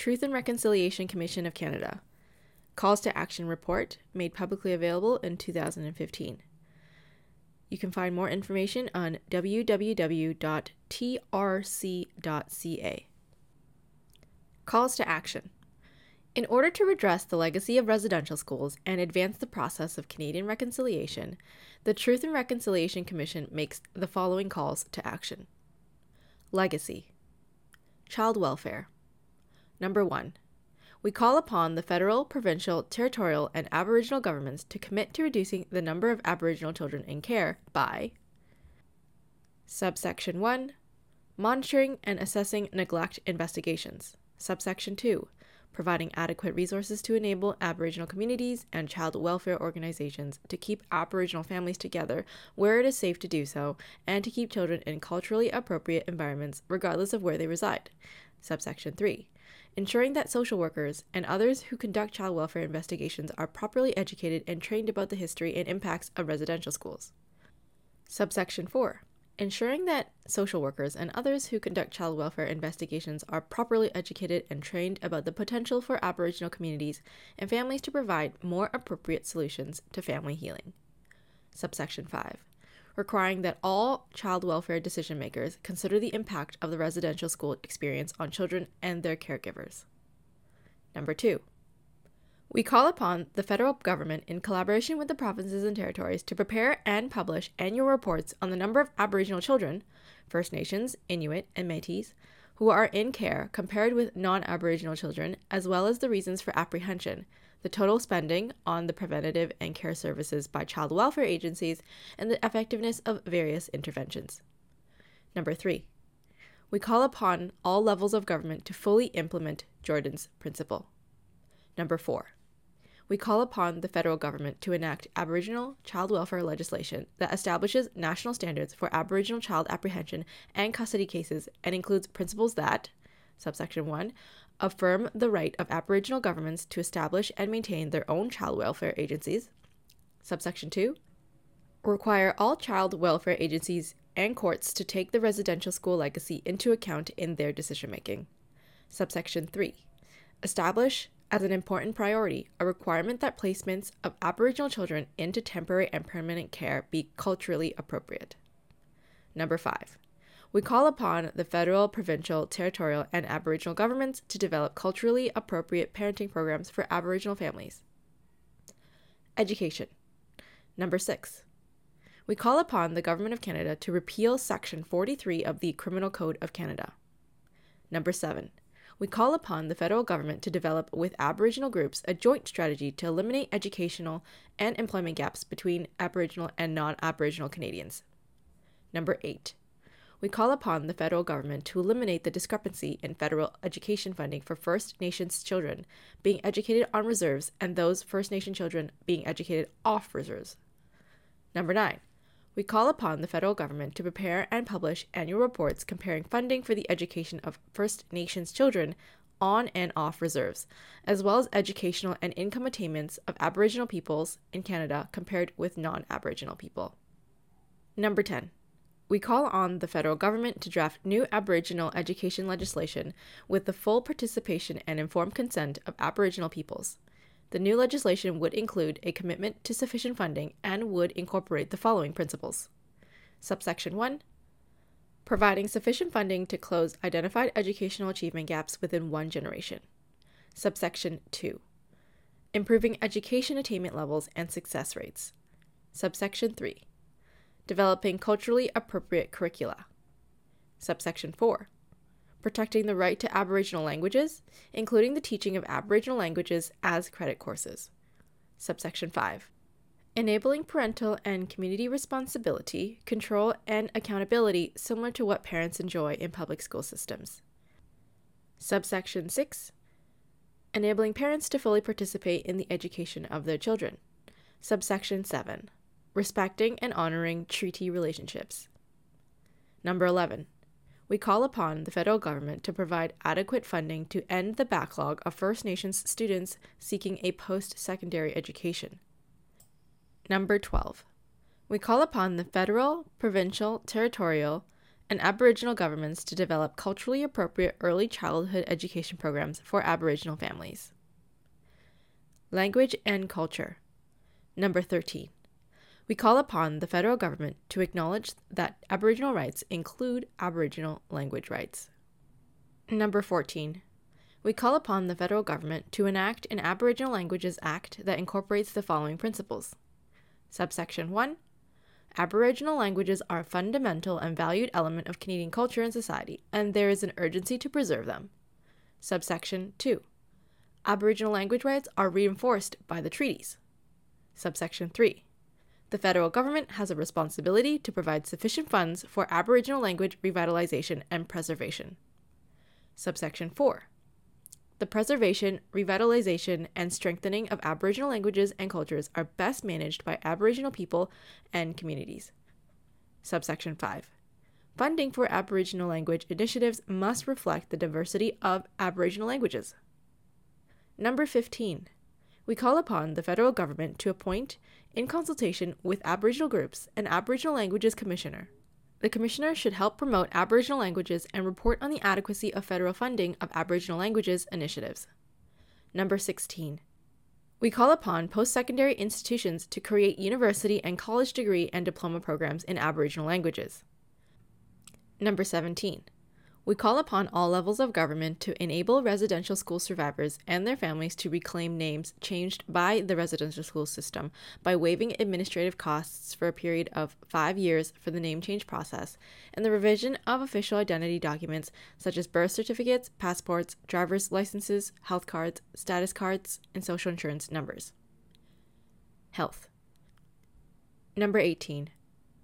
Truth and Reconciliation Commission of Canada. Calls to Action report made publicly available in 2015. You can find more information on www.trc.ca. Calls to Action. In order to redress the legacy of residential schools and advance the process of Canadian reconciliation, the Truth and Reconciliation Commission makes the following calls to action Legacy, Child Welfare. Number one, we call upon the federal, provincial, territorial, and Aboriginal governments to commit to reducing the number of Aboriginal children in care by Subsection 1 Monitoring and assessing neglect investigations. Subsection 2 providing adequate resources to enable Aboriginal communities and child welfare organizations to keep Aboriginal families together where it is safe to do so, and to keep children in culturally appropriate environments regardless of where they reside. Subsection 3 ensuring that social workers and others who conduct child welfare investigations are properly educated and trained about the history and impacts of residential schools. Subsection 4 ensuring that social workers and others who conduct child welfare investigations are properly educated and trained about the potential for Aboriginal communities and families to provide more appropriate solutions to family healing. Subsection 5 requiring that all child welfare decision makers consider the impact of the residential school experience on children and their caregivers. Number 2 we call upon the federal government, in collaboration with the provinces and territories, to prepare and publish annual reports on the number of Aboriginal children, First Nations, Inuit, and Metis, who are in care compared with non Aboriginal children, as well as the reasons for apprehension, the total spending on the preventative and care services by child welfare agencies, and the effectiveness of various interventions. Number three, we call upon all levels of government to fully implement Jordan's principle. Number four, we call upon the federal government to enact Aboriginal child welfare legislation that establishes national standards for Aboriginal child apprehension and custody cases and includes principles that, subsection 1, affirm the right of Aboriginal governments to establish and maintain their own child welfare agencies, subsection 2, require all child welfare agencies and courts to take the residential school legacy into account in their decision making. Subsection 3. Establish as an important priority, a requirement that placements of Aboriginal children into temporary and permanent care be culturally appropriate. Number five, we call upon the federal, provincial, territorial, and Aboriginal governments to develop culturally appropriate parenting programs for Aboriginal families. Education. Number six, we call upon the Government of Canada to repeal Section 43 of the Criminal Code of Canada. Number seven, we call upon the federal government to develop with Aboriginal groups a joint strategy to eliminate educational and employment gaps between Aboriginal and non Aboriginal Canadians. Number 8. We call upon the federal government to eliminate the discrepancy in federal education funding for First Nations children being educated on reserves and those First Nation children being educated off reserves. Number 9 we call upon the federal government to prepare and publish annual reports comparing funding for the education of First Nations children on and off reserves, as well as educational and income attainments of Aboriginal peoples in Canada compared with non Aboriginal people. Number 10. We call on the federal government to draft new Aboriginal education legislation with the full participation and informed consent of Aboriginal peoples. The new legislation would include a commitment to sufficient funding and would incorporate the following principles. Subsection 1 Providing sufficient funding to close identified educational achievement gaps within one generation. Subsection 2 Improving education attainment levels and success rates. Subsection 3 Developing culturally appropriate curricula. Subsection 4 protecting the right to Aboriginal languages, including the teaching of Aboriginal languages as credit courses. Subsection 5. Enabling parental and community responsibility, control, and accountability similar to what parents enjoy in public school systems. Subsection 6. Enabling parents to fully participate in the education of their children. Subsection 7. Respecting and honoring treaty relationships. Number 11 we call upon the federal government to provide adequate funding to end the backlog of First Nations students seeking a post secondary education. Number 12. We call upon the federal, provincial, territorial, and Aboriginal governments to develop culturally appropriate early childhood education programs for Aboriginal families. Language and culture. Number 13. We call upon the federal government to acknowledge that Aboriginal rights include Aboriginal language rights. Number 14. We call upon the federal government to enact an Aboriginal Languages Act that incorporates the following principles. Subsection 1 Aboriginal languages are a fundamental and valued element of Canadian culture and society, and there is an urgency to preserve them. Subsection 2. Aboriginal language rights are reinforced by the treaties. Subsection 3. The federal government has a responsibility to provide sufficient funds for Aboriginal language revitalization and preservation. Subsection 4. The preservation, revitalization, and strengthening of Aboriginal languages and cultures are best managed by Aboriginal people and communities. Subsection 5. Funding for Aboriginal language initiatives must reflect the diversity of Aboriginal languages. Number 15. We call upon the federal government to appoint, in consultation with Aboriginal groups, an Aboriginal Languages Commissioner the Commissioner should help promote Aboriginal languages and report on the adequacy of federal funding of Aboriginal languages initiatives. Number 16. We call upon post secondary institutions to create university and college degree and diploma programs in Aboriginal languages. Number 17. We call upon all levels of government to enable residential school survivors and their families to reclaim names changed by the residential school system by waiving administrative costs for a period of five years for the name change process and the revision of official identity documents such as birth certificates, passports, driver's licenses, health cards, status cards, and social insurance numbers. Health. Number 18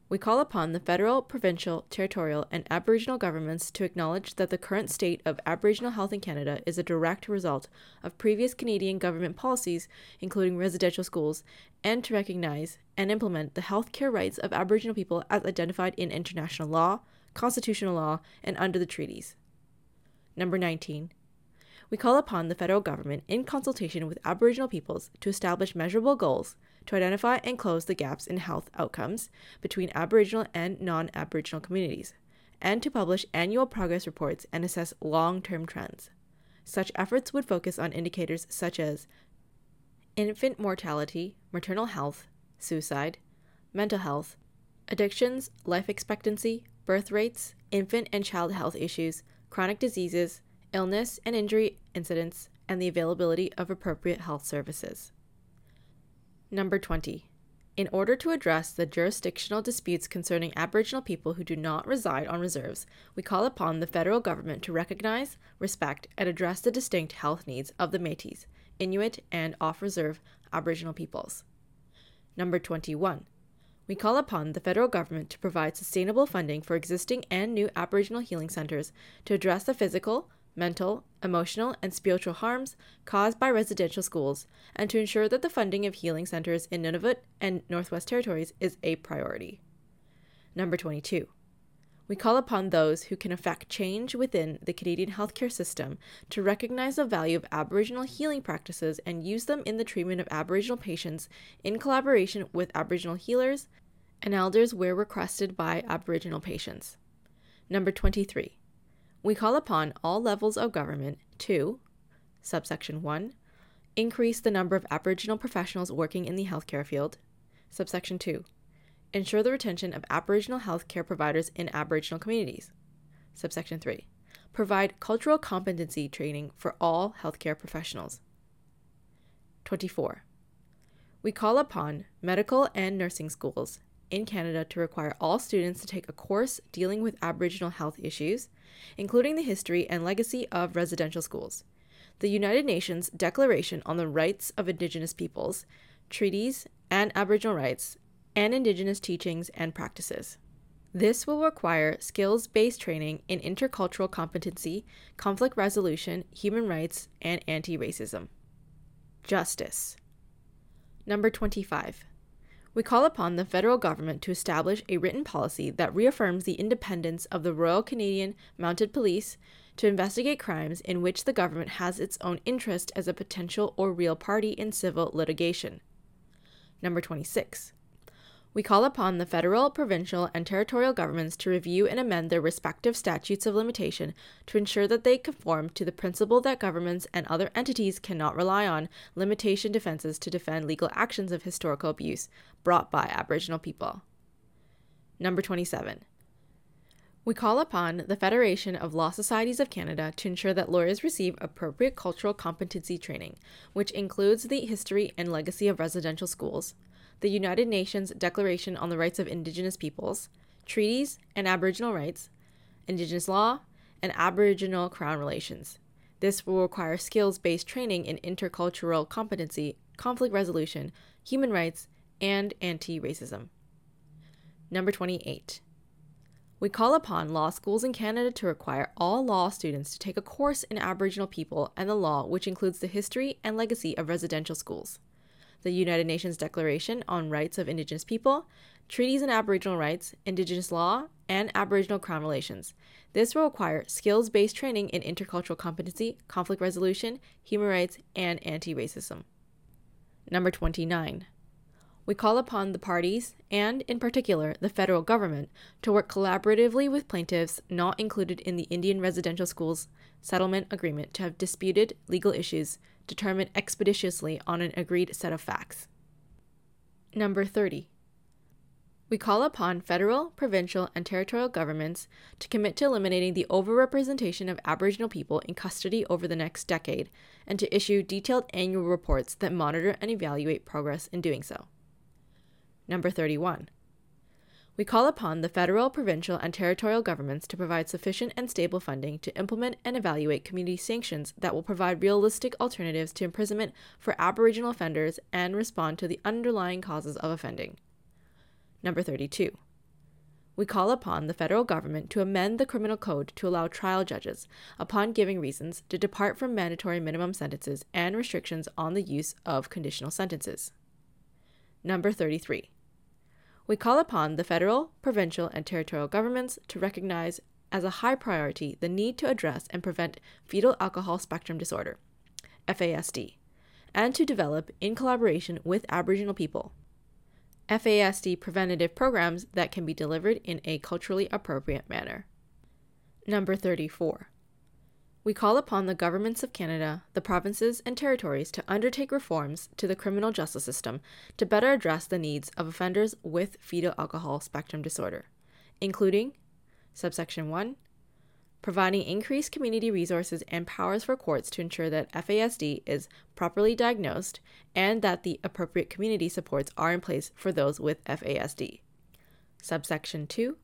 we call upon the federal, provincial, territorial, and Aboriginal governments to acknowledge that the current state of Aboriginal health in Canada is a direct result of previous Canadian government policies, including residential schools, and to recognize and implement the health care rights of Aboriginal people as identified in international law, constitutional law, and under the treaties. Number 19 we call upon the federal government, in consultation with Aboriginal peoples, to establish measurable goals to identify and close the gaps in health outcomes between Aboriginal and non Aboriginal communities, and to publish annual progress reports and assess long term trends. Such efforts would focus on indicators such as infant mortality, maternal health, suicide, mental health, addictions, life expectancy, birth rates, infant and child health issues, chronic diseases, illness and injury incidents, and the availability of appropriate health services. Number 20. In order to address the jurisdictional disputes concerning Aboriginal people who do not reside on reserves, we call upon the federal government to recognize, respect, and address the distinct health needs of the Metis, Inuit, and off reserve Aboriginal peoples. Number 21. We call upon the federal government to provide sustainable funding for existing and new Aboriginal healing centers to address the physical, mental, emotional, and spiritual harms caused by residential schools, and to ensure that the funding of healing centers in Nunavut and Northwest Territories is a priority. Number 22. We call upon those who can effect change within the Canadian healthcare system to recognize the value of Aboriginal healing practices and use them in the treatment of Aboriginal patients in collaboration with Aboriginal healers and elders where requested by Aboriginal patients. Number 23 we call upon all levels of government to, subsection 1, increase the number of Aboriginal professionals working in the healthcare field, subsection 2, ensure the retention of Aboriginal healthcare providers in Aboriginal communities, subsection 3, provide cultural competency training for all healthcare professionals. 24. We call upon medical and nursing schools in Canada to require all students to take a course dealing with Aboriginal health issues including the history and legacy of residential schools, the United Nations Declaration on the Rights of Indigenous Peoples, treaties and Aboriginal rights, and Indigenous teachings and practices. This will require skills based training in intercultural competency, conflict resolution, human rights, and anti racism. Justice. Number 25 we call upon the federal government to establish a written policy that reaffirms the independence of the Royal Canadian Mounted Police to investigate crimes in which the government has its own interest as a potential or real party in civil litigation. Number 26. We call upon the federal, provincial, and territorial governments to review and amend their respective statutes of limitation to ensure that they conform to the principle that governments and other entities cannot rely on limitation defenses to defend legal actions of historical abuse brought by Aboriginal people. Number 27. We call upon the Federation of Law Societies of Canada to ensure that lawyers receive appropriate cultural competency training, which includes the history and legacy of residential schools, the United Nations Declaration on the Rights of Indigenous Peoples, treaties and Aboriginal rights, Indigenous law, and Aboriginal Crown relations. This will require skills based training in intercultural competency, conflict resolution, human rights, and anti racism. Number 28. We call upon law schools in Canada to require all law students to take a course in Aboriginal people and the law, which includes the history and legacy of residential schools the United Nations Declaration on Rights of Indigenous People, treaties on Aboriginal rights, Indigenous law, and Aboriginal Crown relations. This will require skills based training in intercultural competency, conflict resolution, human rights, and anti racism. Number 29. We call upon the parties, and in particular the federal government, to work collaboratively with plaintiffs not included in the Indian Residential Schools Settlement Agreement to have disputed legal issues determined expeditiously on an agreed set of facts. Number 30. We call upon federal, provincial, and territorial governments to commit to eliminating the overrepresentation of Aboriginal people in custody over the next decade and to issue detailed annual reports that monitor and evaluate progress in doing so. Number 31. We call upon the federal, provincial, and territorial governments to provide sufficient and stable funding to implement and evaluate community sanctions that will provide realistic alternatives to imprisonment for Aboriginal offenders and respond to the underlying causes of offending. Number 32. We call upon the federal government to amend the criminal code to allow trial judges, upon giving reasons, to depart from mandatory minimum sentences and restrictions on the use of conditional sentences. Number 33 we call upon the federal, provincial, and territorial governments to recognize as a high priority the need to address and prevent fetal alcohol spectrum disorder, FASD, and to develop, in collaboration with Aboriginal people, FASD preventative programs that can be delivered in a culturally appropriate manner. Number 34 we call upon the governments of Canada, the provinces, and territories to undertake reforms to the criminal justice system to better address the needs of offenders with fetal alcohol spectrum disorder, including subsection 1 providing increased community resources and powers for courts to ensure that FASD is properly diagnosed and that the appropriate community supports are in place for those with FASD. Subsection 2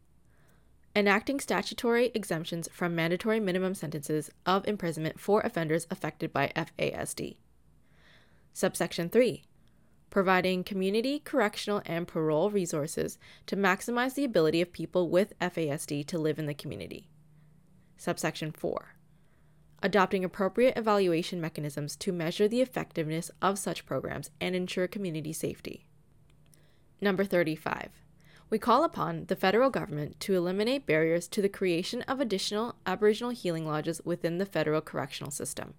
enacting statutory exemptions from mandatory minimum sentences of imprisonment for offenders affected by FASD. Subsection 3 providing community, correctional, and parole resources to maximize the ability of people with FASD to live in the community. Subsection 4 adopting appropriate evaluation mechanisms to measure the effectiveness of such programs and ensure community safety. Number 35 we call upon the federal government to eliminate barriers to the creation of additional Aboriginal healing lodges within the federal correctional system.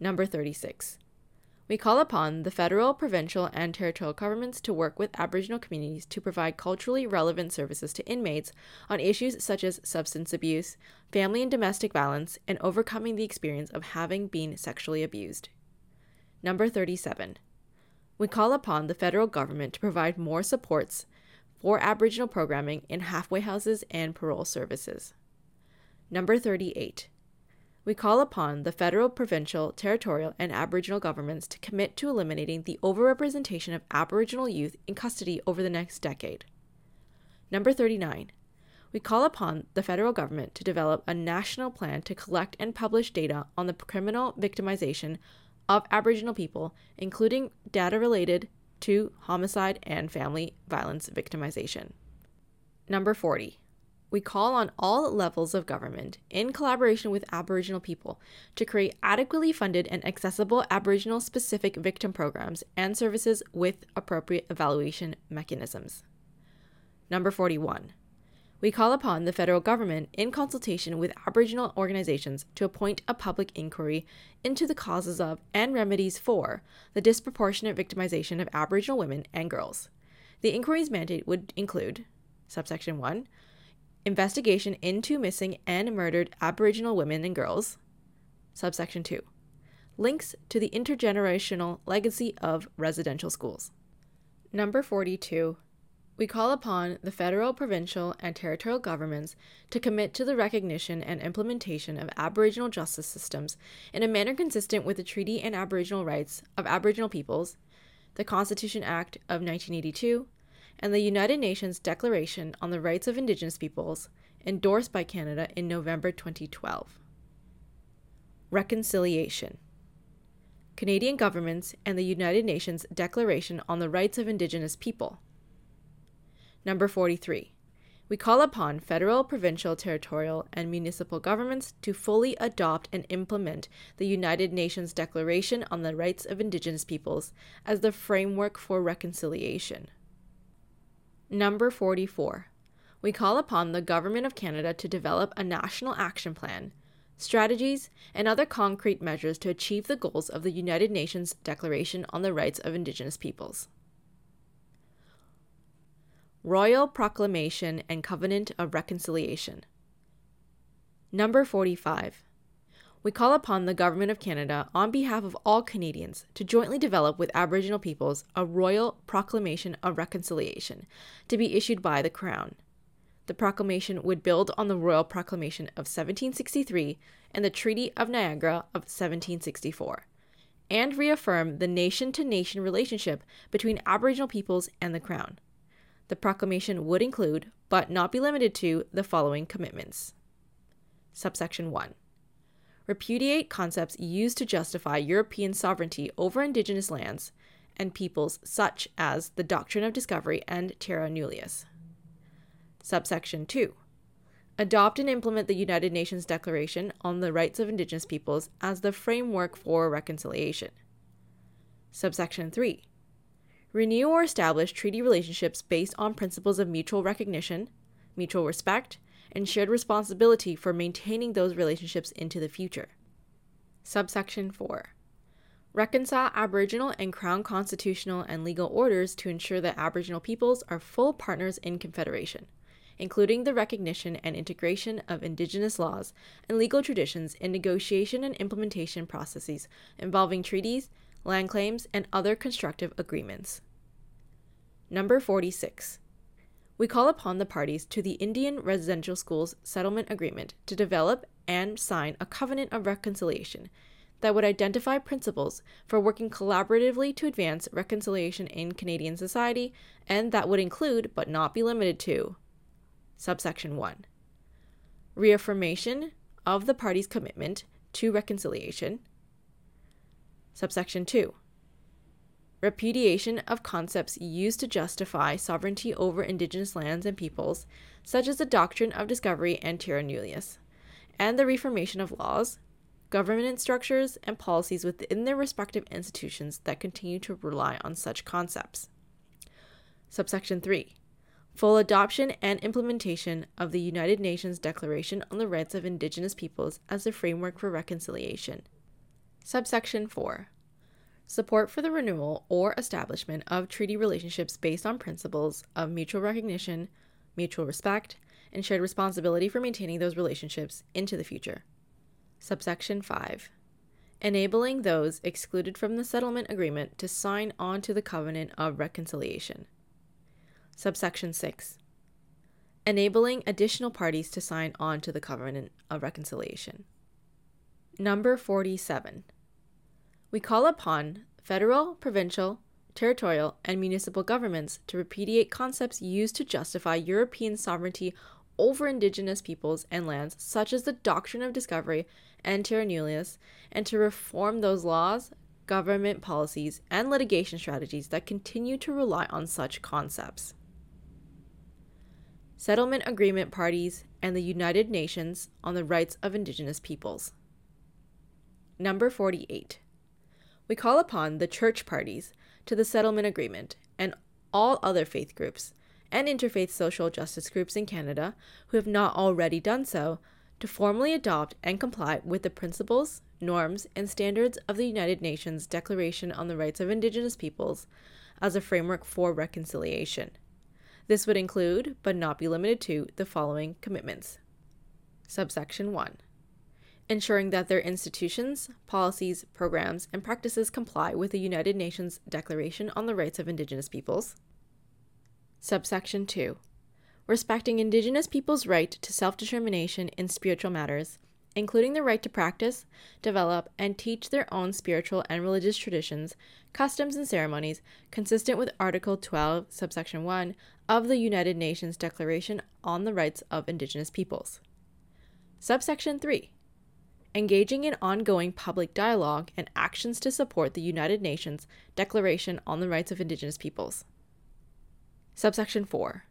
Number 36. We call upon the federal, provincial, and territorial governments to work with Aboriginal communities to provide culturally relevant services to inmates on issues such as substance abuse, family and domestic violence, and overcoming the experience of having been sexually abused. Number 37. We call upon the federal government to provide more supports for Aboriginal programming in halfway houses and parole services. Number 38. We call upon the federal, provincial, territorial, and Aboriginal governments to commit to eliminating the overrepresentation of Aboriginal youth in custody over the next decade. Number 39. We call upon the federal government to develop a national plan to collect and publish data on the criminal victimization of Aboriginal people, including data related to homicide and family violence victimization. Number 40. We call on all levels of government, in collaboration with Aboriginal people, to create adequately funded and accessible Aboriginal specific victim programs and services with appropriate evaluation mechanisms. Number 41 we call upon the federal government, in consultation with Aboriginal organizations, to appoint a public inquiry into the causes of and remedies for the disproportionate victimization of Aboriginal women and girls. The inquiry's mandate would include subsection 1 investigation into missing and murdered Aboriginal women and girls, subsection 2 links to the intergenerational legacy of residential schools. Number 42 we call upon the federal, provincial, and territorial governments to commit to the recognition and implementation of Aboriginal justice systems in a manner consistent with the Treaty and Aboriginal Rights of Aboriginal Peoples, the Constitution Act of 1982, and the United Nations Declaration on the Rights of Indigenous Peoples, endorsed by Canada in November 2012. Reconciliation Canadian governments and the United Nations Declaration on the Rights of Indigenous People Number 43. We call upon federal, provincial, territorial, and municipal governments to fully adopt and implement the United Nations Declaration on the Rights of Indigenous Peoples as the framework for reconciliation. Number 44. We call upon the Government of Canada to develop a national action plan, strategies, and other concrete measures to achieve the goals of the United Nations Declaration on the Rights of Indigenous Peoples. Royal Proclamation and Covenant of Reconciliation. Number 45. We call upon the Government of Canada, on behalf of all Canadians, to jointly develop with Aboriginal peoples a Royal Proclamation of Reconciliation to be issued by the Crown. The proclamation would build on the Royal Proclamation of 1763 and the Treaty of Niagara of 1764, and reaffirm the nation to nation relationship between Aboriginal peoples and the Crown the proclamation would include, but not be limited to, the following commitments. Subsection 1. Repudiate concepts used to justify European sovereignty over indigenous lands and peoples, such as the doctrine of discovery and terra nullius. Subsection 2. Adopt and implement the United Nations Declaration on the Rights of Indigenous Peoples as the framework for reconciliation. Subsection 3 renew or establish treaty relationships based on principles of mutual recognition, mutual respect, and shared responsibility for maintaining those relationships into the future. Subsection 4. Reconcile Aboriginal and Crown constitutional and legal orders to ensure that Aboriginal peoples are full partners in Confederation, including the recognition and integration of Indigenous laws and legal traditions in negotiation and implementation processes involving treaties, land claims, and other constructive agreements. Number 46. We call upon the parties to the Indian Residential Schools Settlement Agreement to develop and sign a covenant of reconciliation that would identify principles for working collaboratively to advance reconciliation in Canadian society and that would include, but not be limited to, subsection 1. Reaffirmation of the parties' commitment to reconciliation. Subsection 2 repudiation of concepts used to justify sovereignty over indigenous lands and peoples, such as the doctrine of discovery and terra nullius, and the reformation of laws, government structures, and policies within their respective institutions that continue to rely on such concepts. Subsection 3 Full adoption and implementation of the United Nations Declaration on the Rights of Indigenous Peoples as a framework for reconciliation. Subsection 4 support for the renewal or establishment of treaty relationships based on principles of mutual recognition, mutual respect, and shared responsibility for maintaining those relationships into the future. Subsection 5. Enabling those excluded from the settlement agreement to sign on to the covenant of reconciliation. Subsection 6. Enabling additional parties to sign on to the covenant of reconciliation. Number 47 we call upon federal, provincial, territorial, and municipal governments to repudiate concepts used to justify European sovereignty over indigenous peoples and lands, such as the doctrine of discovery and terra nullius, and to reform those laws, government policies, and litigation strategies that continue to rely on such concepts. Settlement Agreement Parties and the United Nations on the Rights of Indigenous Peoples. Number 48 we call upon the church parties to the settlement agreement and all other faith groups and interfaith social justice groups in Canada who have not already done so to formally adopt and comply with the principles, norms, and standards of the United Nations Declaration on the Rights of Indigenous Peoples as a framework for reconciliation. This would include, but not be limited to, the following commitments. Subsection 1 Ensuring that their institutions, policies, programs, and practices comply with the United Nations Declaration on the Rights of Indigenous Peoples. Subsection 2 Respecting Indigenous peoples' right to self determination in spiritual matters including the right to practice, develop, and teach their own spiritual and religious traditions, customs, and ceremonies consistent with Article 12, subsection 1 of the United Nations Declaration on the Rights of Indigenous Peoples. Subsection 3 Engaging in ongoing public dialogue and actions to support the United Nations Declaration on the Rights of Indigenous Peoples. Subsection 4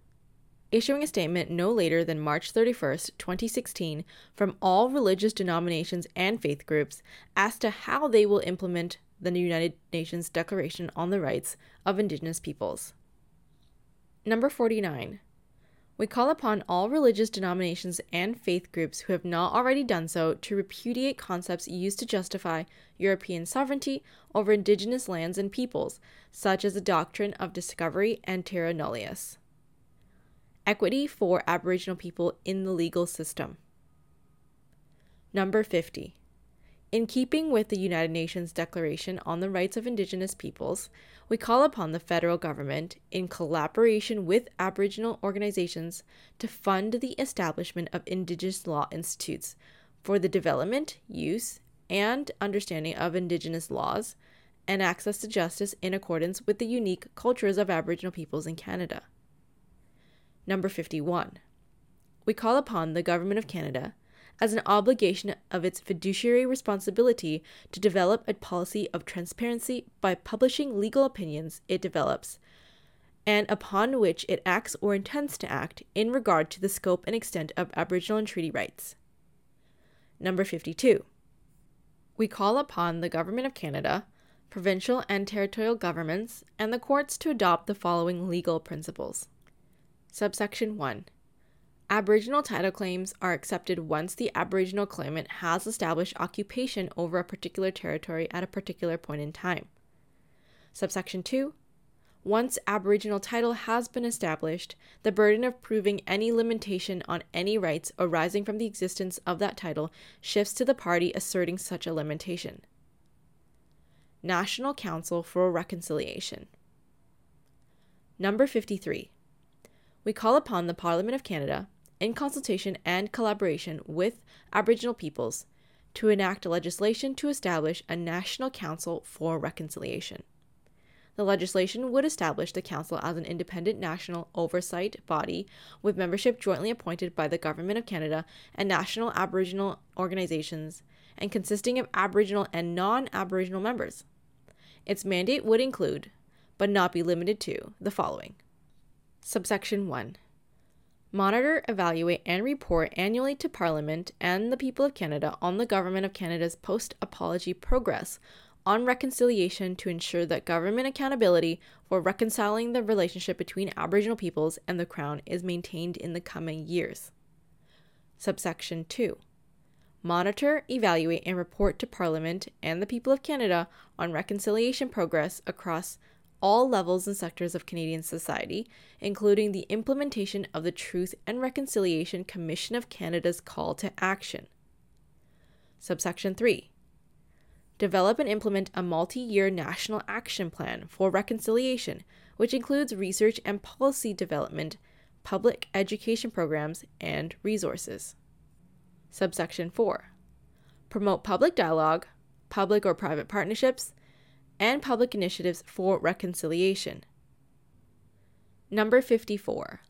issuing a statement no later than March 31, 2016, from all religious denominations and faith groups as to how they will implement the United Nations Declaration on the Rights of Indigenous Peoples. Number 49. We call upon all religious denominations and faith groups who have not already done so to repudiate concepts used to justify European sovereignty over indigenous lands and peoples, such as the doctrine of discovery and terra nullius equity for Aboriginal people in the legal system. Number 50. In keeping with the United Nations Declaration on the Rights of Indigenous Peoples, we call upon the federal government, in collaboration with Aboriginal organizations, to fund the establishment of Indigenous law institutes for the development, use, and understanding of Indigenous laws and access to justice in accordance with the unique cultures of Aboriginal peoples in Canada. Number 51. We call upon the Government of Canada, as an obligation of its fiduciary responsibility, to develop a policy of transparency by publishing legal opinions it develops and upon which it acts or intends to act in regard to the scope and extent of Aboriginal and treaty rights. Number 52. We call upon the Government of Canada, provincial and territorial governments, and the courts to adopt the following legal principles. Subsection 1. Aboriginal title claims are accepted once the Aboriginal claimant has established occupation over a particular territory at a particular point in time. Subsection 2. Once Aboriginal title has been established, the burden of proving any limitation on any rights arising from the existence of that title shifts to the party asserting such a limitation. National Council for Reconciliation. Number 53 we call upon the Parliament of Canada, in consultation and collaboration with Aboriginal peoples, to enact legislation to establish a National Council for Reconciliation. The legislation would establish the Council as an independent national oversight body with membership jointly appointed by the Government of Canada and national Aboriginal organizations and consisting of Aboriginal and non Aboriginal members. Its mandate would include, but not be limited to, the following Subsection 1. Monitor, evaluate, and report annually to Parliament and the people of Canada on the Government of Canada's post apology progress on reconciliation to ensure that government accountability for reconciling the relationship between Aboriginal peoples and the Crown is maintained in the coming years. Subsection 2. Monitor, evaluate, and report to Parliament and the people of Canada on reconciliation progress across all levels and sectors of Canadian society, including the implementation of the Truth and Reconciliation Commission of Canada's call to action. Subsection 3. Develop and implement a multi year national action plan for reconciliation, which includes research and policy development, public education programs, and resources. Subsection 4. Promote public dialogue, public or private partnerships, and public initiatives for reconciliation. Number 54.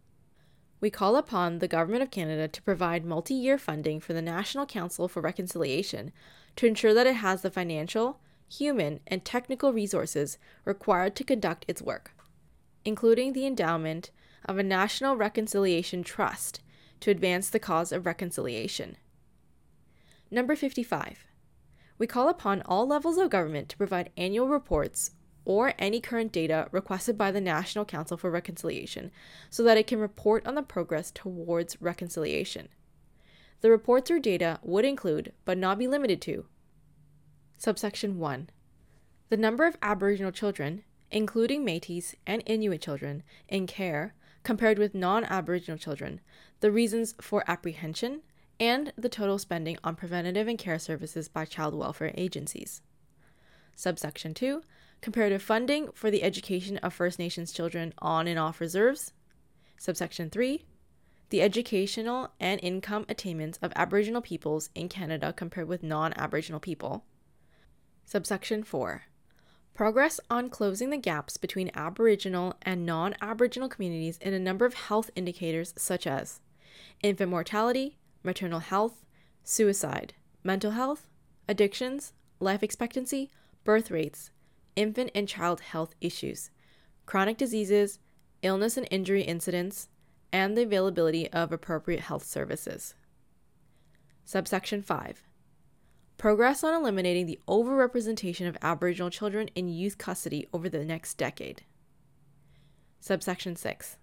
We call upon the Government of Canada to provide multi year funding for the National Council for Reconciliation to ensure that it has the financial, human, and technical resources required to conduct its work, including the endowment of a National Reconciliation Trust to advance the cause of reconciliation. Number 55 we call upon all levels of government to provide annual reports or any current data requested by the National Council for Reconciliation so that it can report on the progress towards reconciliation. The reports or data would include, but not be limited to, subsection 1 the number of Aboriginal children, including Metis and Inuit children, in care compared with non Aboriginal children, the reasons for apprehension, and the total spending on preventative and care services by child welfare agencies. Subsection 2 Comparative funding for the education of First Nations children on and off reserves. Subsection 3 The educational and income attainments of Aboriginal peoples in Canada compared with non Aboriginal people. Subsection 4 Progress on closing the gaps between Aboriginal and non Aboriginal communities in a number of health indicators such as infant mortality, maternal health, suicide, mental health, addictions, life expectancy, birth rates, infant and child health issues, chronic diseases, illness and injury incidents, and the availability of appropriate health services. Subsection 5 Progress on eliminating the overrepresentation of Aboriginal children in youth custody over the next decade. Subsection 6.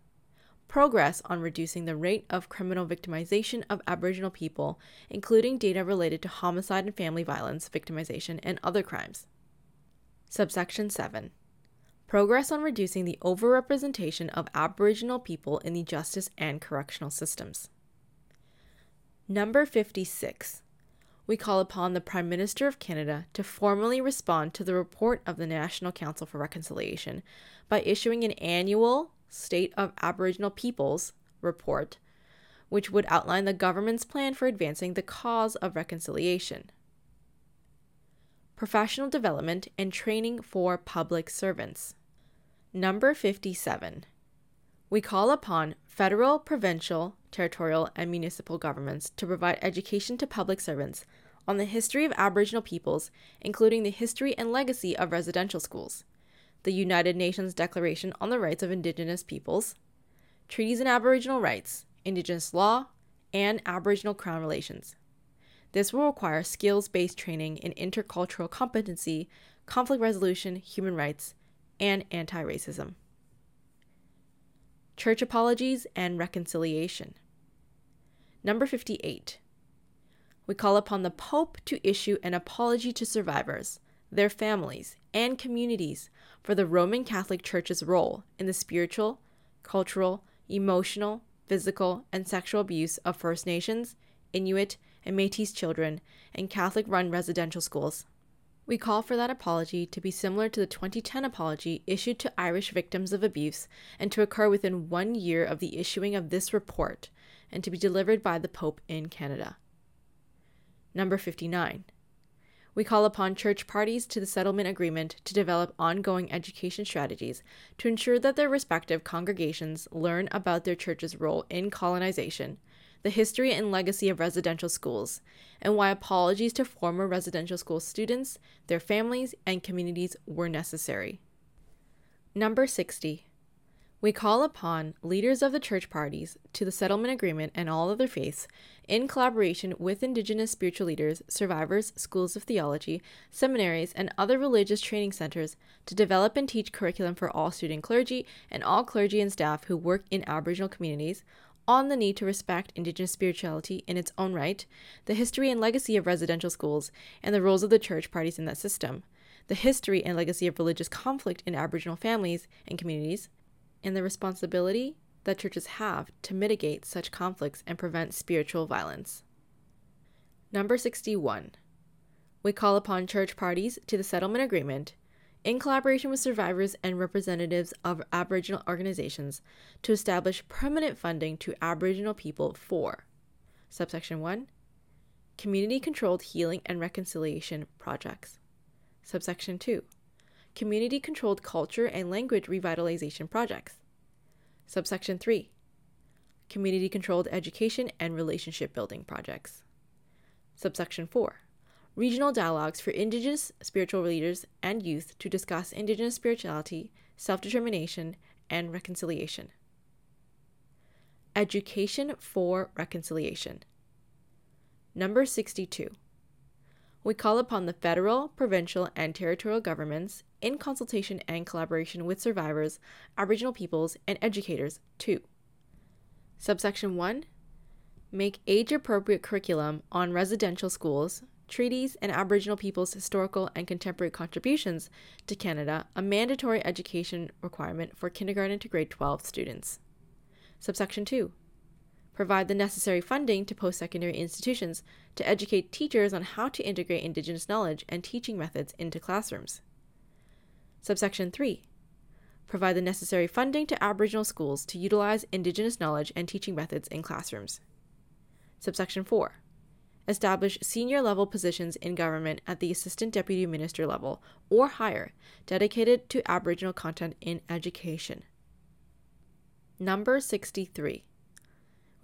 Progress on reducing the rate of criminal victimization of Aboriginal people, including data related to homicide and family violence victimization and other crimes. Subsection 7. Progress on reducing the overrepresentation of Aboriginal people in the justice and correctional systems. Number 56 we call upon the Prime Minister of Canada to formally respond to the report of the National Council for Reconciliation by issuing an annual State of Aboriginal Peoples report, which would outline the government's plan for advancing the cause of reconciliation. Professional development and training for public servants. Number 57. We call upon federal, provincial, territorial, and municipal governments to provide education to public servants on the history of Aboriginal peoples, including the history and legacy of residential schools, the United Nations Declaration on the Rights of Indigenous Peoples, treaties and Aboriginal rights, Indigenous law, and Aboriginal Crown relations. This will require skills based training in intercultural competency, conflict resolution, human rights, and anti racism. Church apologies and reconciliation. Number 58 we call upon the Pope to issue an apology to survivors, their families, and communities for the Roman Catholic Church's role in the spiritual, cultural, emotional, physical, and sexual abuse of First Nations, Inuit, and Metis children in Catholic run residential schools. We call for that apology to be similar to the 2010 apology issued to Irish victims of abuse and to occur within one year of the issuing of this report and to be delivered by the Pope in Canada. Number 59. We call upon church parties to the settlement agreement to develop ongoing education strategies to ensure that their respective congregations learn about their church's role in colonization, the history and legacy of residential schools, and why apologies to former residential school students, their families, and communities were necessary. Number 60. We call upon leaders of the church parties to the settlement agreement and all other faiths, in collaboration with Indigenous spiritual leaders, survivors, schools of theology, seminaries, and other religious training centers, to develop and teach curriculum for all student clergy and all clergy and staff who work in Aboriginal communities on the need to respect Indigenous spirituality in its own right, the history and legacy of residential schools, and the roles of the church parties in that system, the history and legacy of religious conflict in Aboriginal families and communities, and the responsibility that churches have to mitigate such conflicts and prevent spiritual violence. Number 61. We call upon church parties to the settlement agreement, in collaboration with survivors and representatives of Aboriginal organizations, to establish permanent funding to Aboriginal people for subsection 1 community controlled healing and reconciliation projects, subsection 2 community controlled culture and language revitalization projects. Subsection 3 Community controlled education and relationship building projects. Subsection 4 Regional dialogues for Indigenous spiritual leaders and youth to discuss Indigenous spirituality, self determination, and reconciliation. Education for Reconciliation. Number 62 we call upon the federal, provincial, and territorial governments, in consultation and collaboration with survivors, Aboriginal peoples, and educators, to Subsection 1 Make age appropriate curriculum on residential schools treaties, and Aboriginal peoples' historical and contemporary contributions to Canada a mandatory education requirement for kindergarten to grade 12 students. Subsection 2. Provide the necessary funding to post secondary institutions to educate teachers on how to integrate Indigenous knowledge and teaching methods into classrooms. Subsection 3 provide the necessary funding to Aboriginal schools to utilize Indigenous knowledge and teaching methods in classrooms. Subsection 4. Establish senior level positions in government at the Assistant Deputy Minister level or higher dedicated to Aboriginal content in education. Number 63.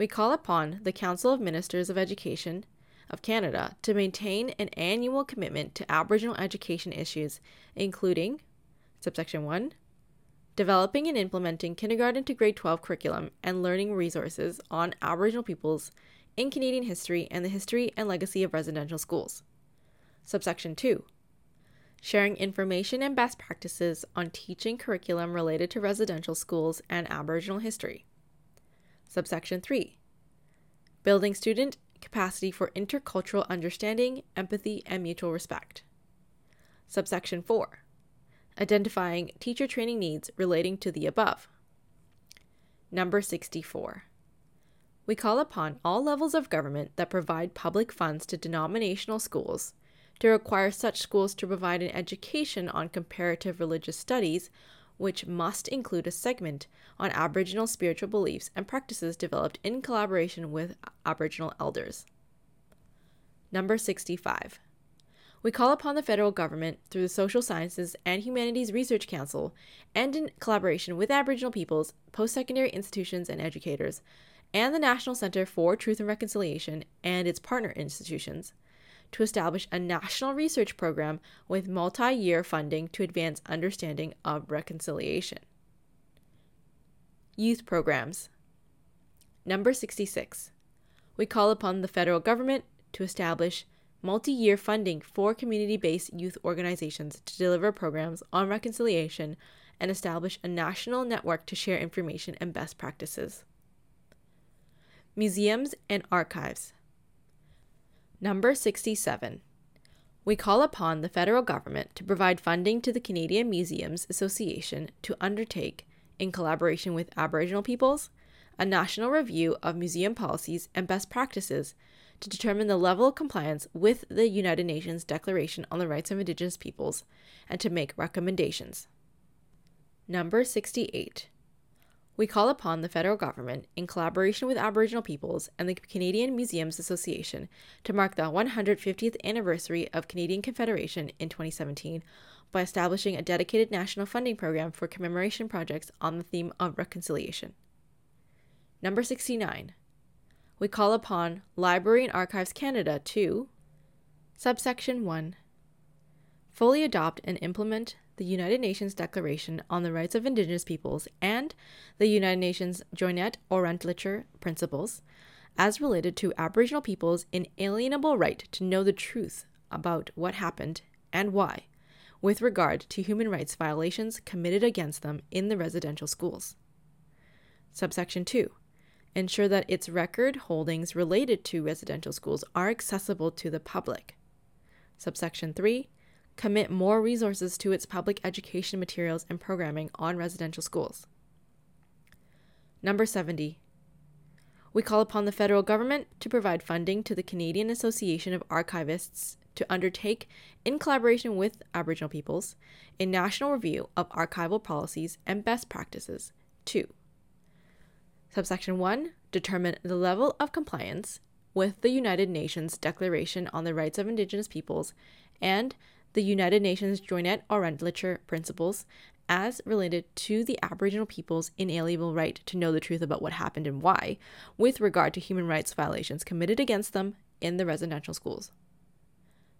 We call upon the Council of Ministers of Education of Canada to maintain an annual commitment to Aboriginal education issues, including subsection 1 developing and implementing kindergarten to grade 12 curriculum and learning resources on Aboriginal peoples in Canadian history and the history and legacy of residential schools. Subsection 2 Sharing information and best practices on teaching curriculum related to residential schools and Aboriginal history. Subsection 3 Building student capacity for intercultural understanding, empathy, and mutual respect. Subsection 4 identifying teacher training needs relating to the above. Number 64. We call upon all levels of government that provide public funds to denominational schools to require such schools to provide an education on comparative religious studies, which must include a segment on Aboriginal spiritual beliefs and practices developed in collaboration with Aboriginal elders. Number 65 we call upon the federal government through the Social Sciences and Humanities Research Council and in collaboration with Aboriginal peoples, post secondary institutions, and educators, and the National Center for Truth and Reconciliation and its partner institutions to establish a national research program with multi year funding to advance understanding of reconciliation. Youth Programs Number 66. We call upon the federal government to establish multi year funding for community based youth organizations to deliver programs on reconciliation and establish a national network to share information and best practices. Museums and Archives. Number 67. We call upon the federal government to provide funding to the Canadian Museums Association to undertake, in collaboration with Aboriginal peoples, a national review of museum policies and best practices to determine the level of compliance with the United Nations Declaration on the Rights of Indigenous Peoples and to make recommendations. Number 68. We call upon the federal government, in collaboration with Aboriginal peoples and the Canadian Museums Association, to mark the 150th anniversary of Canadian Confederation in 2017 by establishing a dedicated national funding program for commemoration projects on the theme of reconciliation. Number 69 we call upon Library and Archives Canada to Subsection 1 Fully adopt and implement the United Nations Declaration on the Rights of Indigenous Peoples and the United Nations Joinet-Orentlicher Principles as related to Aboriginal peoples' inalienable right to know the truth about what happened and why, with regard to human rights violations committed against them in the residential schools. Subsection 2 ensure that its record holdings related to residential schools are accessible to the public. Subsection 3 Commit more resources to its public education materials and programming on residential schools. Number 70. We call upon the federal government to provide funding to the Canadian Association of Archivists to undertake, in collaboration with Aboriginal peoples, a national review of archival policies and best practices. 2 Subsection 1 Determine the level of compliance with the United Nations Declaration on the Rights of Indigenous Peoples and the United Nations Joinet-Orentlicher Principles as related to the Aboriginal people's inalienable right to know the truth about what happened and why, with regard to human rights violations committed against them in the residential schools.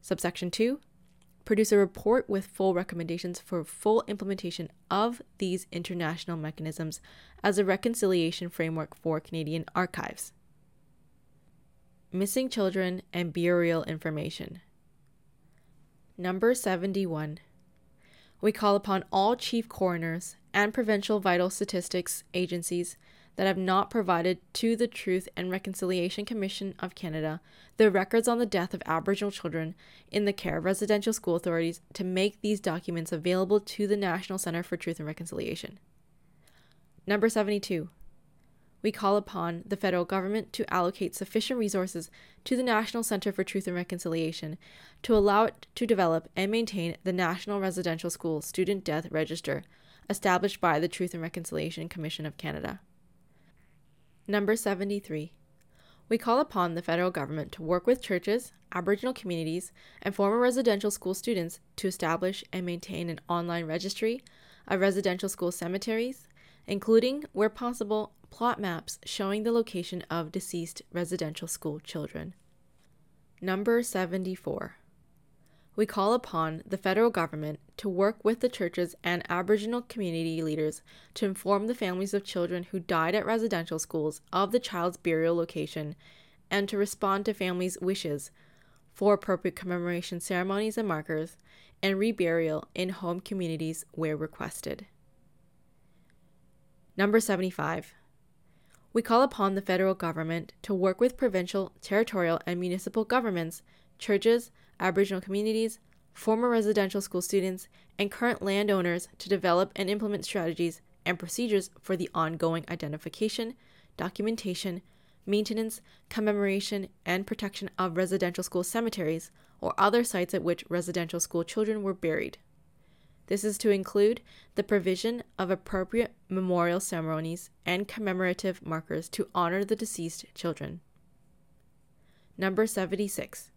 Subsection 2 produce a report with full recommendations for full implementation of these international mechanisms as a reconciliation framework for Canadian archives. Missing children and burial information. Number 71. We call upon all chief coroners and provincial vital statistics agencies that have not provided to the Truth and Reconciliation Commission of Canada the records on the death of Aboriginal children in the care of residential school authorities to make these documents available to the National Centre for Truth and Reconciliation. Number 72. We call upon the federal government to allocate sufficient resources to the National Centre for Truth and Reconciliation to allow it to develop and maintain the National Residential School Student Death Register established by the Truth and Reconciliation Commission of Canada. Number 73. We call upon the federal government to work with churches, Aboriginal communities, and former residential school students to establish and maintain an online registry of residential school cemeteries, including, where possible, plot maps showing the location of deceased residential school children. Number 74 we call upon the federal government to work with the churches and Aboriginal community leaders to inform the families of children who died at residential schools of the child's burial location and to respond to families' wishes for appropriate commemoration ceremonies and markers and reburial in home communities where requested. Number 75. We call upon the federal government to work with provincial, territorial, and municipal governments, churches, Aboriginal communities, former residential school students, and current landowners to develop and implement strategies and procedures for the ongoing identification, documentation, maintenance, commemoration, and protection of residential school cemeteries or other sites at which residential school children were buried. This is to include the provision of appropriate memorial ceremonies and commemorative markers to honor the deceased children. Number 76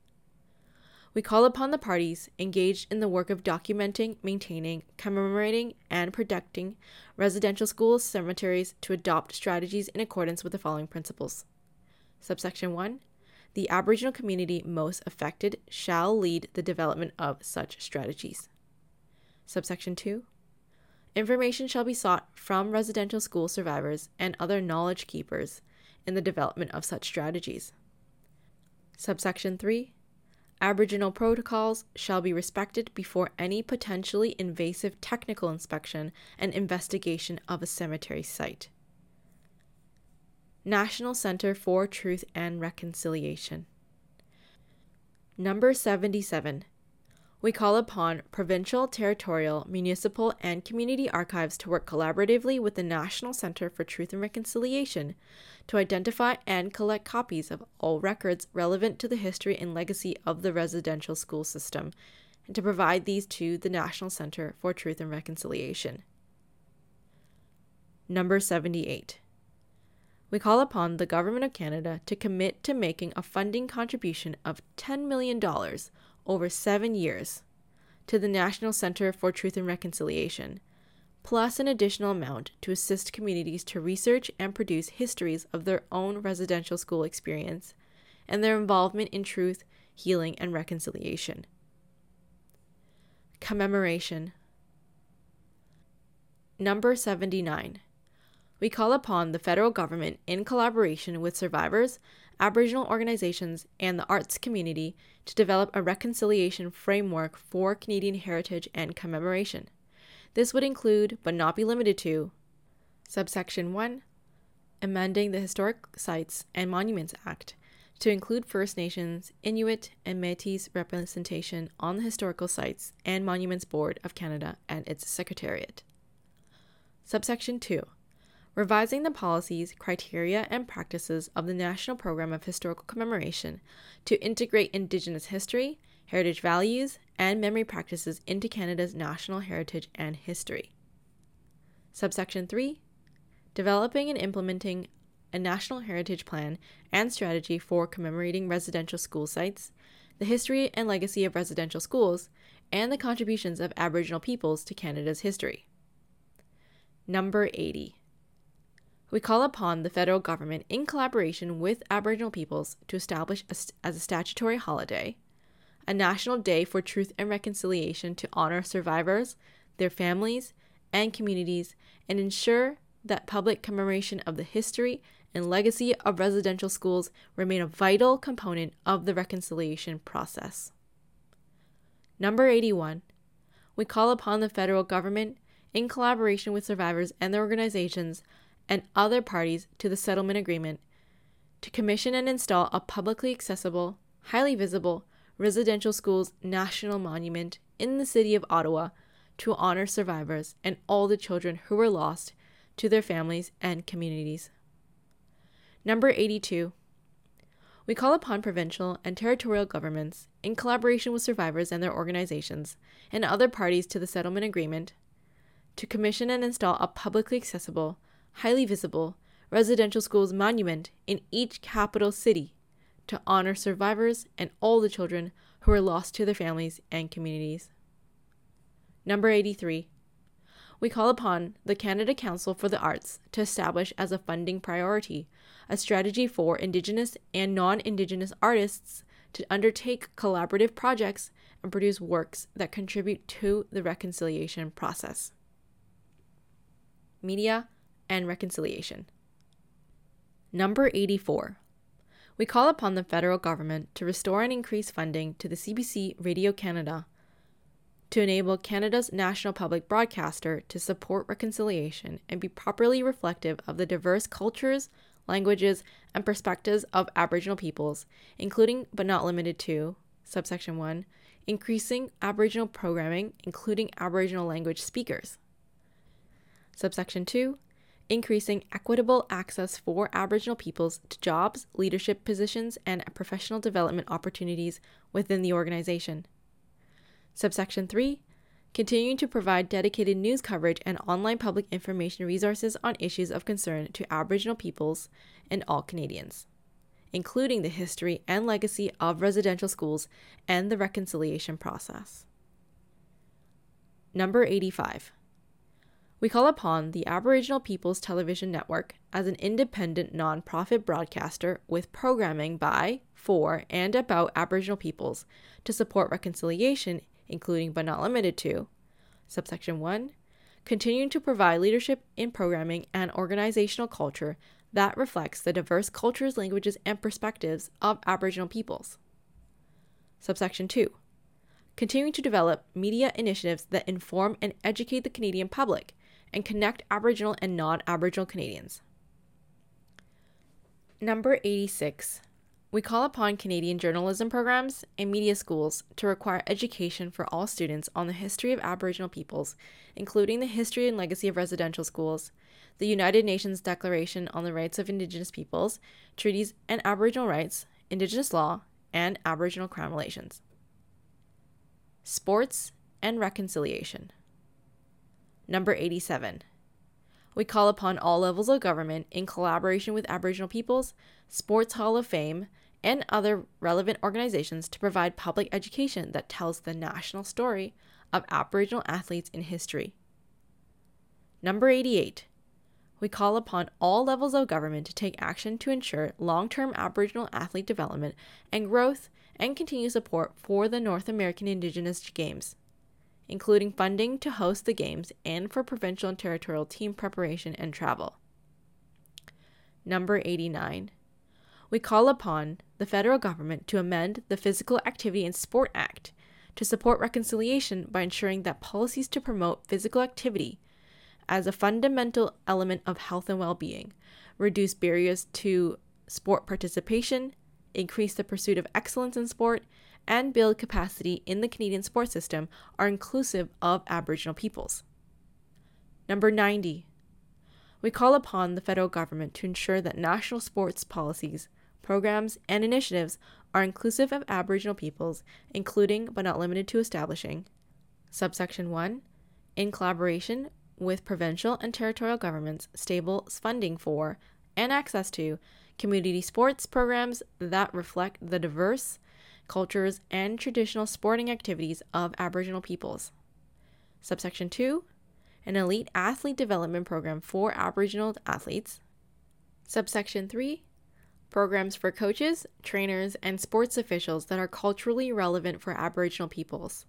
we call upon the parties engaged in the work of documenting, maintaining, commemorating, and protecting residential schools, cemeteries to adopt strategies in accordance with the following principles. Subsection 1 The Aboriginal community most affected shall lead the development of such strategies. Subsection 2 Information shall be sought from residential school survivors and other knowledge keepers in the development of such strategies. Subsection 3 Aboriginal protocols shall be respected before any potentially invasive technical inspection and investigation of a cemetery site. National Center for Truth and Reconciliation. Number 77 we call upon provincial, territorial, municipal, and community archives to work collaboratively with the National Center for Truth and Reconciliation to identify and collect copies of all records relevant to the history and legacy of the residential school system, and to provide these to the National Center for Truth and Reconciliation. Number 78. We call upon the Government of Canada to commit to making a funding contribution of $10 million over seven years to the National Center for Truth and Reconciliation, plus an additional amount to assist communities to research and produce histories of their own residential school experience and their involvement in truth, healing, and reconciliation. Commemoration Number 79. We call upon the federal government, in collaboration with survivors, Aboriginal organizations, and the arts community to develop a reconciliation framework for Canadian heritage and commemoration. This would include, but not be limited to, subsection 1 amending the Historic Sites and Monuments Act to include First Nations, Inuit, and Metis representation on the Historical Sites and Monuments Board of Canada and its Secretariat. Subsection 2 revising the policies, criteria, and practices of the National Program of Historical Commemoration to integrate Indigenous history, heritage values, and memory practices into Canada's national heritage and history. Subsection 3 Developing and implementing a national heritage plan and strategy for commemorating residential school sites, the history and legacy of residential schools, and the contributions of Aboriginal peoples to Canada's history. Number 80 we call upon the federal government, in collaboration with Aboriginal peoples, to establish a, as a statutory holiday a national day for truth and reconciliation to honor survivors, their families, and communities, and ensure that public commemoration of the history and legacy of residential schools remain a vital component of the reconciliation process. Number 81. We call upon the federal government, in collaboration with survivors and their organizations, and other parties to the settlement agreement to commission and install a publicly accessible, highly visible residential schools national monument in the city of Ottawa to honor survivors and all the children who were lost to their families and communities. Number 82. We call upon provincial and territorial governments, in collaboration with survivors and their organizations and other parties to the settlement agreement, to commission and install a publicly accessible, highly visible residential schools monument in each capital city to honor survivors and all the children who were lost to their families and communities. Number 83. We call upon the Canada Council for the Arts to establish as a funding priority a strategy for Indigenous and non Indigenous artists to undertake collaborative projects and produce works that contribute to the reconciliation process. Media and reconciliation. Number 84. We call upon the federal government to restore and increase funding to the CBC Radio Canada to enable Canada's national public broadcaster to support reconciliation and be properly reflective of the diverse cultures, languages, and perspectives of Aboriginal peoples, including but not limited to, subsection 1, increasing Aboriginal programming, including Aboriginal language speakers. Subsection 2, increasing equitable access for Aboriginal peoples to jobs, leadership positions, and professional development opportunities within the organization. Subsection 3 Continuing to provide dedicated news coverage and online public information resources on issues of concern to Aboriginal peoples and all Canadians, including the history and legacy of residential schools and the reconciliation process. Number 85. We call upon the Aboriginal Peoples Television Network as an independent nonprofit broadcaster with programming by, for, and about Aboriginal peoples to support reconciliation including but not limited to, subsection 1, continuing to provide leadership in programming and organizational culture that reflects the diverse cultures, languages, and perspectives of Aboriginal peoples. Subsection 2, continuing to develop media initiatives that inform and educate the Canadian public and connect Aboriginal and non Aboriginal Canadians. Number 86 we call upon Canadian journalism programs and media schools to require education for all students on the history of Aboriginal peoples, including the history and legacy of residential schools, the United Nations Declaration on the Rights of Indigenous Peoples, treaties and Aboriginal rights, Indigenous law, and Aboriginal Crown relations. Sports and reconciliation. Number 87. We call upon all levels of government, in collaboration with Aboriginal peoples, Sports Hall of Fame, and other relevant organizations to provide public education that tells the national story of Aboriginal athletes in history. Number 88. We call upon all levels of government to take action to ensure long term Aboriginal athlete development and growth and continue support for the North American Indigenous Games, including funding to host the Games and for provincial and territorial team preparation and travel. Number 89 we call upon the federal government to amend the Physical Activity and Sport Act to support reconciliation by ensuring that policies to promote physical activity as a fundamental element of health and well being, reduce barriers to sport participation, increase the pursuit of excellence in sport, and build capacity in the Canadian sports system are inclusive of Aboriginal peoples. Number 90. We call upon the federal government to ensure that national sports policies programs, and initiatives are inclusive of Aboriginal peoples, including but not limited to establishing. Subsection 1 In collaboration with provincial and territorial governments, stable funding for and access to community sports programs that reflect the diverse cultures and traditional sporting activities of Aboriginal peoples. Subsection 2 An elite athlete development program for Aboriginal athletes. Subsection 3 programs for coaches, trainers, and sports officials that are culturally relevant for Aboriginal peoples.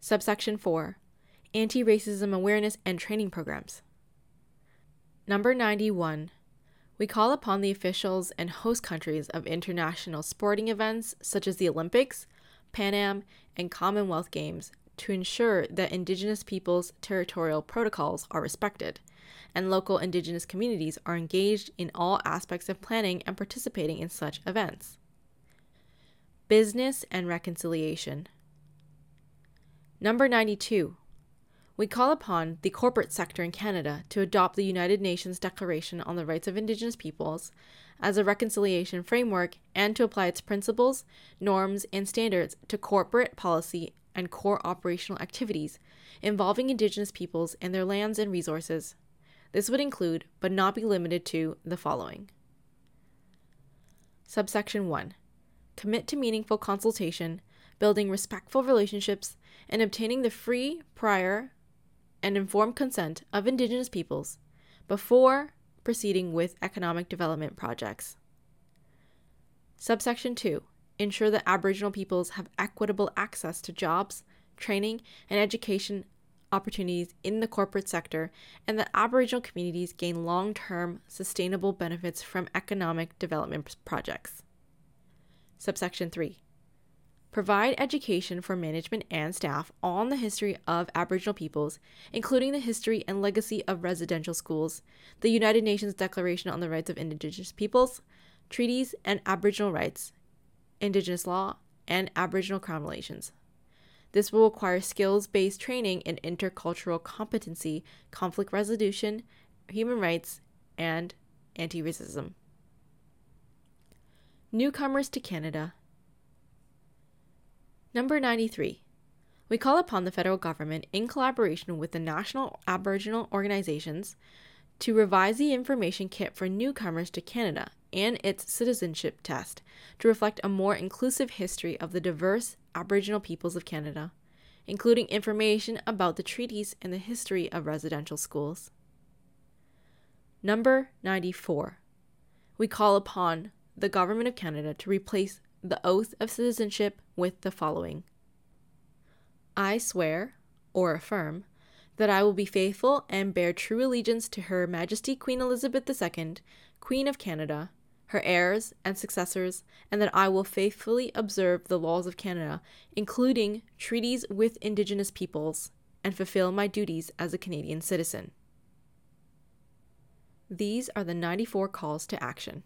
Subsection 4 Anti racism awareness and training programs. Number 91. We call upon the officials and host countries of international sporting events such as the Olympics, Pan Am, and Commonwealth Games to ensure that Indigenous peoples' territorial protocols are respected and local Indigenous communities are engaged in all aspects of planning and participating in such events. Business and reconciliation. Number 92. We call upon the corporate sector in Canada to adopt the United Nations Declaration on the Rights of Indigenous Peoples as a reconciliation framework and to apply its principles, norms, and standards to corporate policy and core operational activities involving Indigenous peoples and their lands and resources. This would include, but not be limited to, the following Subsection 1 Commit to meaningful consultation, building respectful relationships, and obtaining the free, prior, and informed consent of Indigenous peoples before proceeding with economic development projects. Subsection 2 Ensure that Aboriginal peoples have equitable access to jobs, training, and education opportunities in the corporate sector, and that Aboriginal communities gain long term sustainable benefits from economic development projects. Subsection 3 Provide education for management and staff on the history of Aboriginal peoples, including the history and legacy of residential schools, the United Nations Declaration on the Rights of Indigenous Peoples, treaties and Aboriginal rights, Indigenous law, and Aboriginal Crown relations. This will require skills based training in intercultural competency, conflict resolution, human rights, and anti racism. Newcomers to Canada Number 93. We call upon the federal government, in collaboration with the national Aboriginal organizations, to revise the information kit for newcomers to Canada and its citizenship test to reflect a more inclusive history of the diverse Aboriginal peoples of Canada, including information about the treaties and the history of residential schools. Number 94. We call upon the Government of Canada to replace the oath of citizenship with the following I swear, or affirm, that I will be faithful and bear true allegiance to Her Majesty Queen Elizabeth II, Queen of Canada, her heirs and successors, and that I will faithfully observe the laws of Canada, including treaties with Indigenous peoples, and fulfill my duties as a Canadian citizen. These are the 94 calls to action.